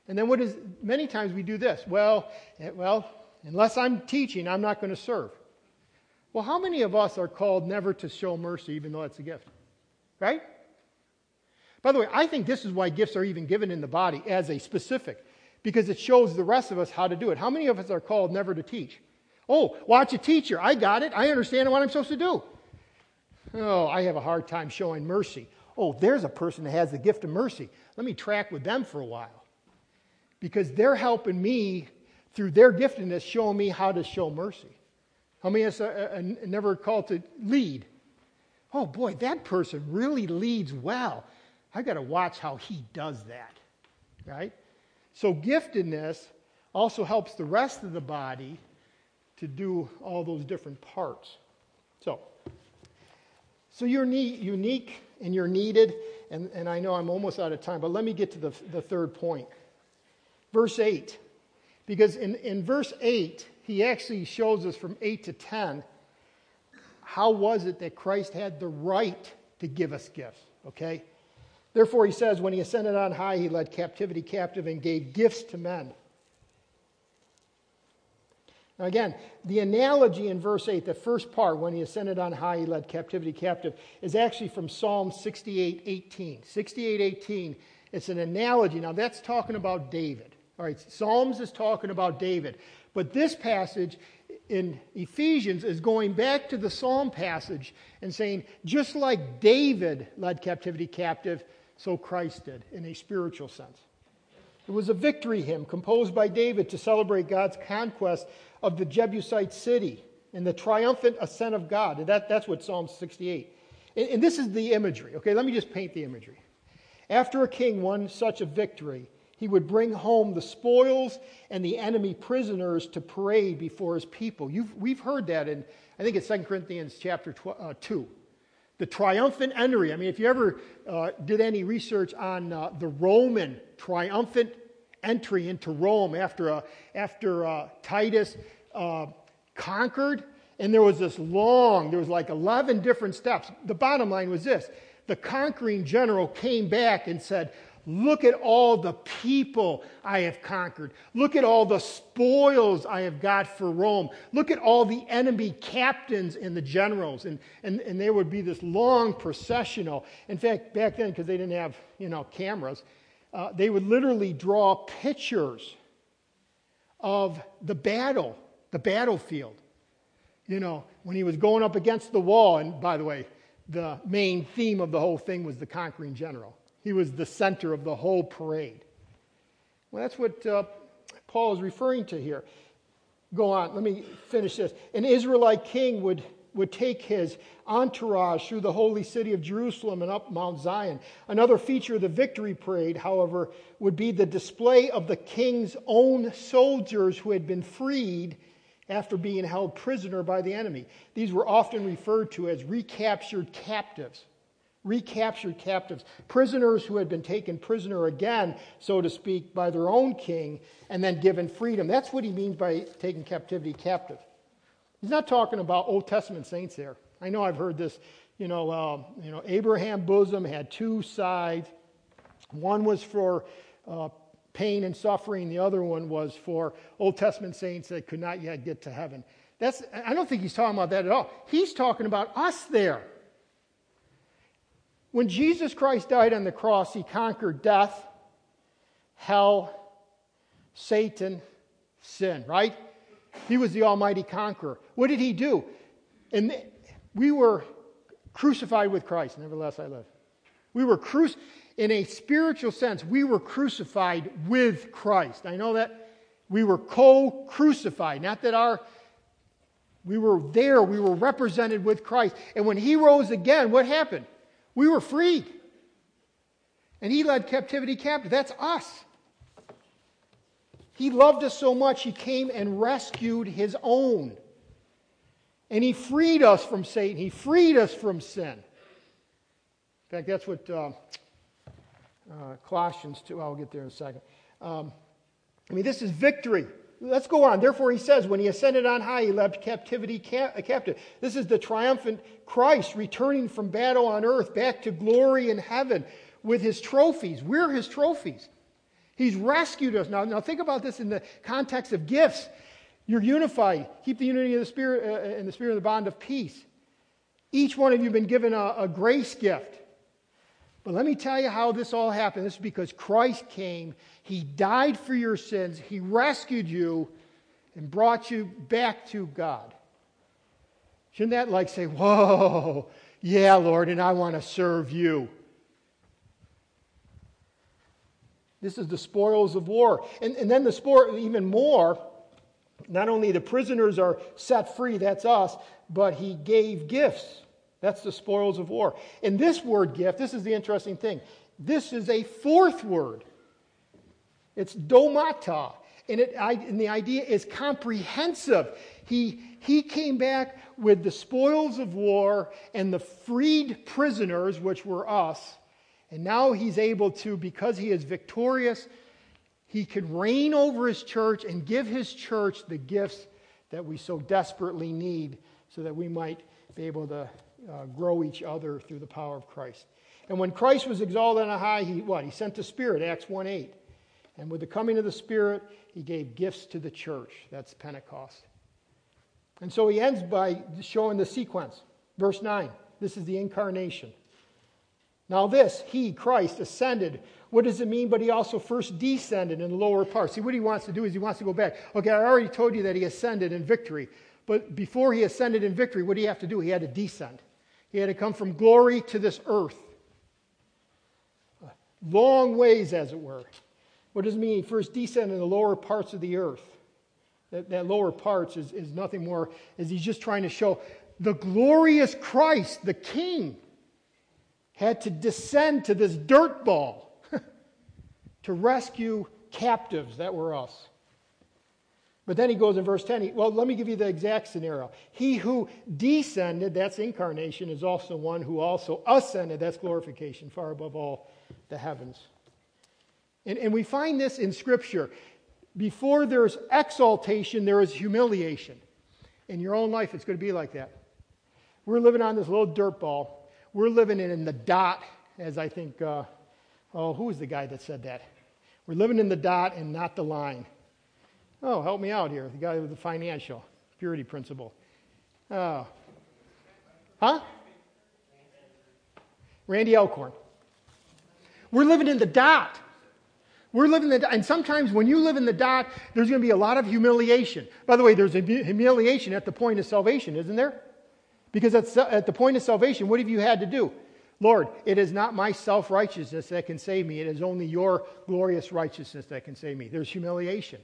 And then what is, many times we do this. Well, eh, well, unless I'm teaching, I'm not going to serve. Well, how many of us are called never to show mercy, even though it's a gift? Right? By the way, I think this is why gifts are even given in the body as a specific, because it shows the rest of us how to do it. How many of us are called never to teach? Oh, watch a teacher. I got it. I understand what I'm supposed to do. Oh, I have a hard time showing mercy. Oh, there's a person that has the gift of mercy. Let me track with them for a while. Because they're helping me through their giftedness, showing me how to show mercy. How many of us uh, uh, uh, are, are never called to lead? Oh boy, that person really leads well. I got to watch how he does that, right? So, giftedness also helps the rest of the body to do all those different parts. So, so you're unique and you're needed, and, and I know I'm almost out of time, but let me get to the, the third point. Verse 8. Because in, in verse 8, he actually shows us from 8 to 10 how was it that Christ had the right to give us gifts, okay? Therefore, he says, when he ascended on high, he led captivity captive and gave gifts to men. Now, again, the analogy in verse 8, the first part, when he ascended on high, he led captivity captive, is actually from Psalm 68 18. 68 18, it's an analogy. Now, that's talking about David. All right, Psalms is talking about David. But this passage in Ephesians is going back to the Psalm passage and saying, just like David led captivity captive, so Christ did in a spiritual sense. It was a victory hymn composed by David to celebrate God's conquest of the Jebusite city and the triumphant ascent of God. And that, that's what Psalm 68. And, and this is the imagery. Okay, let me just paint the imagery. After a king won such a victory, he would bring home the spoils and the enemy prisoners to parade before his people. You've, we've heard that in, I think it's 2 Corinthians chapter uh, 2 the triumphant entry. I mean, if you ever uh, did any research on uh, the Roman triumphant entry into Rome after, uh, after uh, Titus uh, conquered, and there was this long, there was like 11 different steps. The bottom line was this the conquering general came back and said, Look at all the people I have conquered. Look at all the spoils I have got for Rome. Look at all the enemy captains and the generals. And, and, and there would be this long processional. In fact, back then, because they didn't have you know, cameras, uh, they would literally draw pictures of the battle, the battlefield. You know, when he was going up against the wall, and by the way, the main theme of the whole thing was the conquering general. He was the center of the whole parade. Well, that's what uh, Paul is referring to here. Go on, let me finish this. An Israelite king would, would take his entourage through the holy city of Jerusalem and up Mount Zion. Another feature of the victory parade, however, would be the display of the king's own soldiers who had been freed after being held prisoner by the enemy. These were often referred to as recaptured captives recaptured captives, prisoners who had been taken prisoner again, so to speak, by their own king and then given freedom. That's what he means by taking captivity captive. He's not talking about Old Testament saints there. I know I've heard this. You know, uh, you know, Abraham bosom had two sides. One was for uh, pain and suffering. The other one was for Old Testament saints that could not yet get to heaven. That's, I don't think he's talking about that at all. He's talking about us there. When Jesus Christ died on the cross, he conquered death, hell, Satan, sin, right? He was the almighty conqueror. What did he do? And we were crucified with Christ. Nevertheless, I live. We were crucified. In a spiritual sense, we were crucified with Christ. I know that we were co crucified. Not that our, we were there, we were represented with Christ. And when he rose again, what happened? We were freed. And he led captivity captive. That's us. He loved us so much, he came and rescued his own. And he freed us from Satan. He freed us from sin. In fact, that's what uh, uh, Colossians 2, I'll get there in a second. Um, I mean, this is victory. Let's go on. Therefore, he says, when he ascended on high, he led captivity captive. This is the triumphant Christ returning from battle on earth back to glory in heaven with his trophies. We're his trophies. He's rescued us. Now, now think about this in the context of gifts. You're unified. Keep the unity of the Spirit uh, in the Spirit of the bond of peace. Each one of you been given a, a grace gift. But let me tell you how this all happened. This is because Christ came, He died for your sins, He rescued you, and brought you back to God. Shouldn't that like say, Whoa, yeah, Lord, and I want to serve you? This is the spoils of war. And, and then the spoil, even more, not only the prisoners are set free, that's us, but he gave gifts. That's the spoils of war. And this word gift, this is the interesting thing. This is a fourth word. It's domata. And, it, I, and the idea is comprehensive. He, he came back with the spoils of war and the freed prisoners, which were us. And now he's able to, because he is victorious, he could reign over his church and give his church the gifts that we so desperately need so that we might be able to uh, grow each other through the power of Christ. And when Christ was exalted on high, he what? He sent the Spirit, Acts 1 8. And with the coming of the Spirit, he gave gifts to the church. That's Pentecost. And so he ends by showing the sequence. Verse 9 this is the incarnation. Now, this, he, Christ, ascended. What does it mean? But he also first descended in the lower parts. See, what he wants to do is he wants to go back. Okay, I already told you that he ascended in victory. But before he ascended in victory, what did he have to do? He had to descend. He had to come from glory to this earth. Long ways, as it were. What does it mean? First, descend in the lower parts of the earth. That, that lower parts is, is nothing more, as he's just trying to show the glorious Christ, the King, had to descend to this dirt ball to rescue captives that were us. But then he goes in verse 10. He, well, let me give you the exact scenario. He who descended, that's incarnation, is also one who also ascended, that's glorification, far above all the heavens. And, and we find this in Scripture. Before there's exaltation, there is humiliation. In your own life, it's going to be like that. We're living on this little dirt ball. We're living in the dot, as I think, uh, oh, who was the guy that said that? We're living in the dot and not the line. Oh, help me out here. The guy with the financial purity principle. Oh. Huh? Randy Alcorn. We're living in the dot. We're living in the and sometimes when you live in the dot, there's going to be a lot of humiliation. By the way, there's humiliation at the point of salvation, isn't there? Because at, at the point of salvation, what have you had to do? Lord, it is not my self righteousness that can save me. It is only your glorious righteousness that can save me. There's humiliation.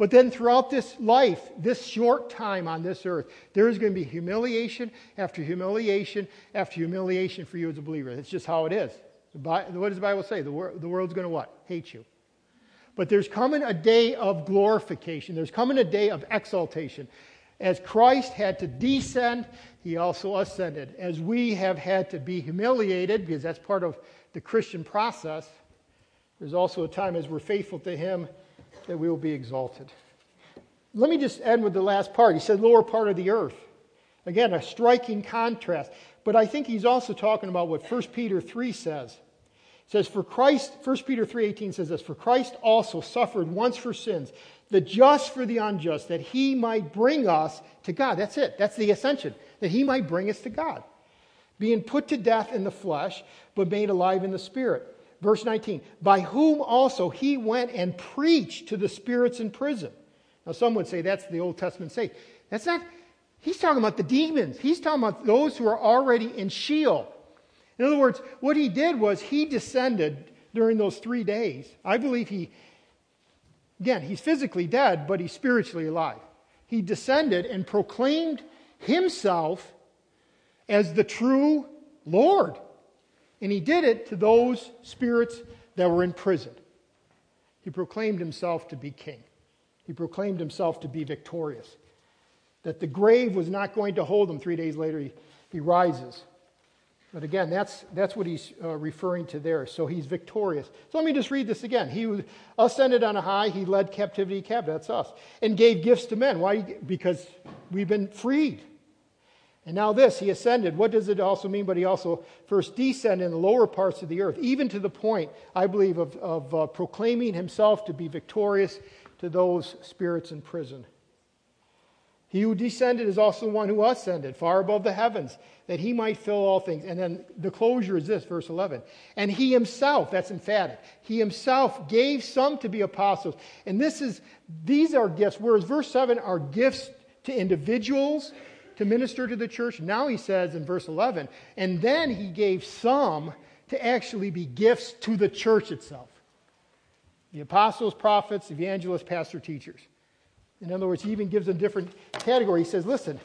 But then throughout this life, this short time on this earth, there is going to be humiliation after humiliation after humiliation for you as a believer. It's just how it is. what does the Bible say? The, the world's going to what? Hate you. But there's coming a day of glorification. There's coming a day of exaltation. As Christ had to descend, he also ascended. As we have had to be humiliated, because that's part of the Christian process, there's also a time as we're faithful to him that we will be exalted. Let me just end with the last part. He said, lower part of the earth. Again, a striking contrast. But I think he's also talking about what 1 Peter 3 says. It says, For Christ, 1 Peter 3.18 says this, For Christ also suffered once for sins, the just for the unjust, that he might bring us to God. That's it. That's the ascension. That he might bring us to God. Being put to death in the flesh, but made alive in the spirit Verse 19, by whom also he went and preached to the spirits in prison. Now, some would say that's the Old Testament saint. That's not, he's talking about the demons. He's talking about those who are already in Sheol. In other words, what he did was he descended during those three days. I believe he, again, he's physically dead, but he's spiritually alive. He descended and proclaimed himself as the true Lord. And he did it to those spirits that were in prison. He proclaimed himself to be king. He proclaimed himself to be victorious. That the grave was not going to hold him. Three days later, he, he rises. But again, that's, that's what he's uh, referring to there. So he's victorious. So let me just read this again. He ascended on a high, he led captivity captive, that's us, and gave gifts to men. Why? Because we've been freed. And now this, he ascended. What does it also mean? But he also first descended in the lower parts of the earth, even to the point, I believe, of, of uh, proclaiming himself to be victorious to those spirits in prison. He who descended is also the one who ascended far above the heavens, that he might fill all things. And then the closure is this, verse 11. And he himself, that's emphatic, he himself gave some to be apostles. And this is, these are gifts, whereas verse 7 are gifts to individuals to minister to the church. Now he says in verse 11, and then he gave some to actually be gifts to the church itself the apostles, prophets, evangelists, pastor, teachers. In other words, he even gives a different category. He says, listen,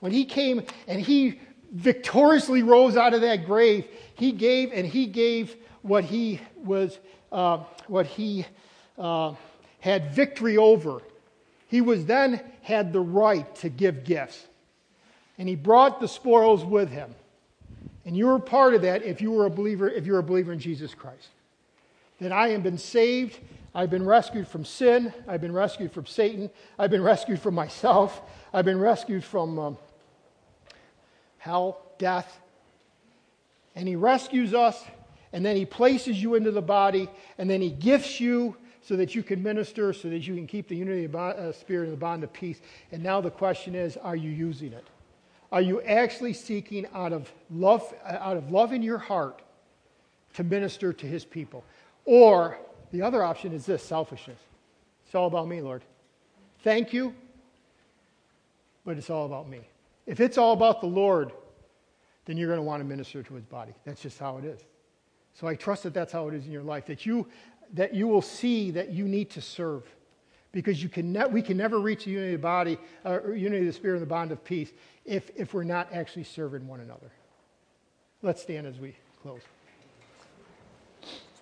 when he came and he victoriously rose out of that grave, he gave and he gave what he was, uh, what he uh, had victory over. He was then had the right to give gifts. And he brought the spoils with him. And you were part of that if you were a believer, if you're a believer in Jesus Christ. That I have been saved I've been rescued from sin. I've been rescued from Satan. I've been rescued from myself. I've been rescued from um, hell, death. And He rescues us, and then He places you into the body, and then He gifts you so that you can minister, so that you can keep the unity of the uh, Spirit and the bond of peace. And now the question is are you using it? Are you actually seeking out of love, uh, out of love in your heart to minister to His people? Or the other option is this selfishness. It's all about me, Lord. Thank you, but it's all about me. If it's all about the Lord, then you're going to want to minister to his body. That's just how it is. So I trust that that's how it is in your life, that you, that you will see that you need to serve. Because you can ne- we can never reach the unity of the body, uh, unity of the spirit and the bond of peace if, if we're not actually serving one another. Let's stand as we close.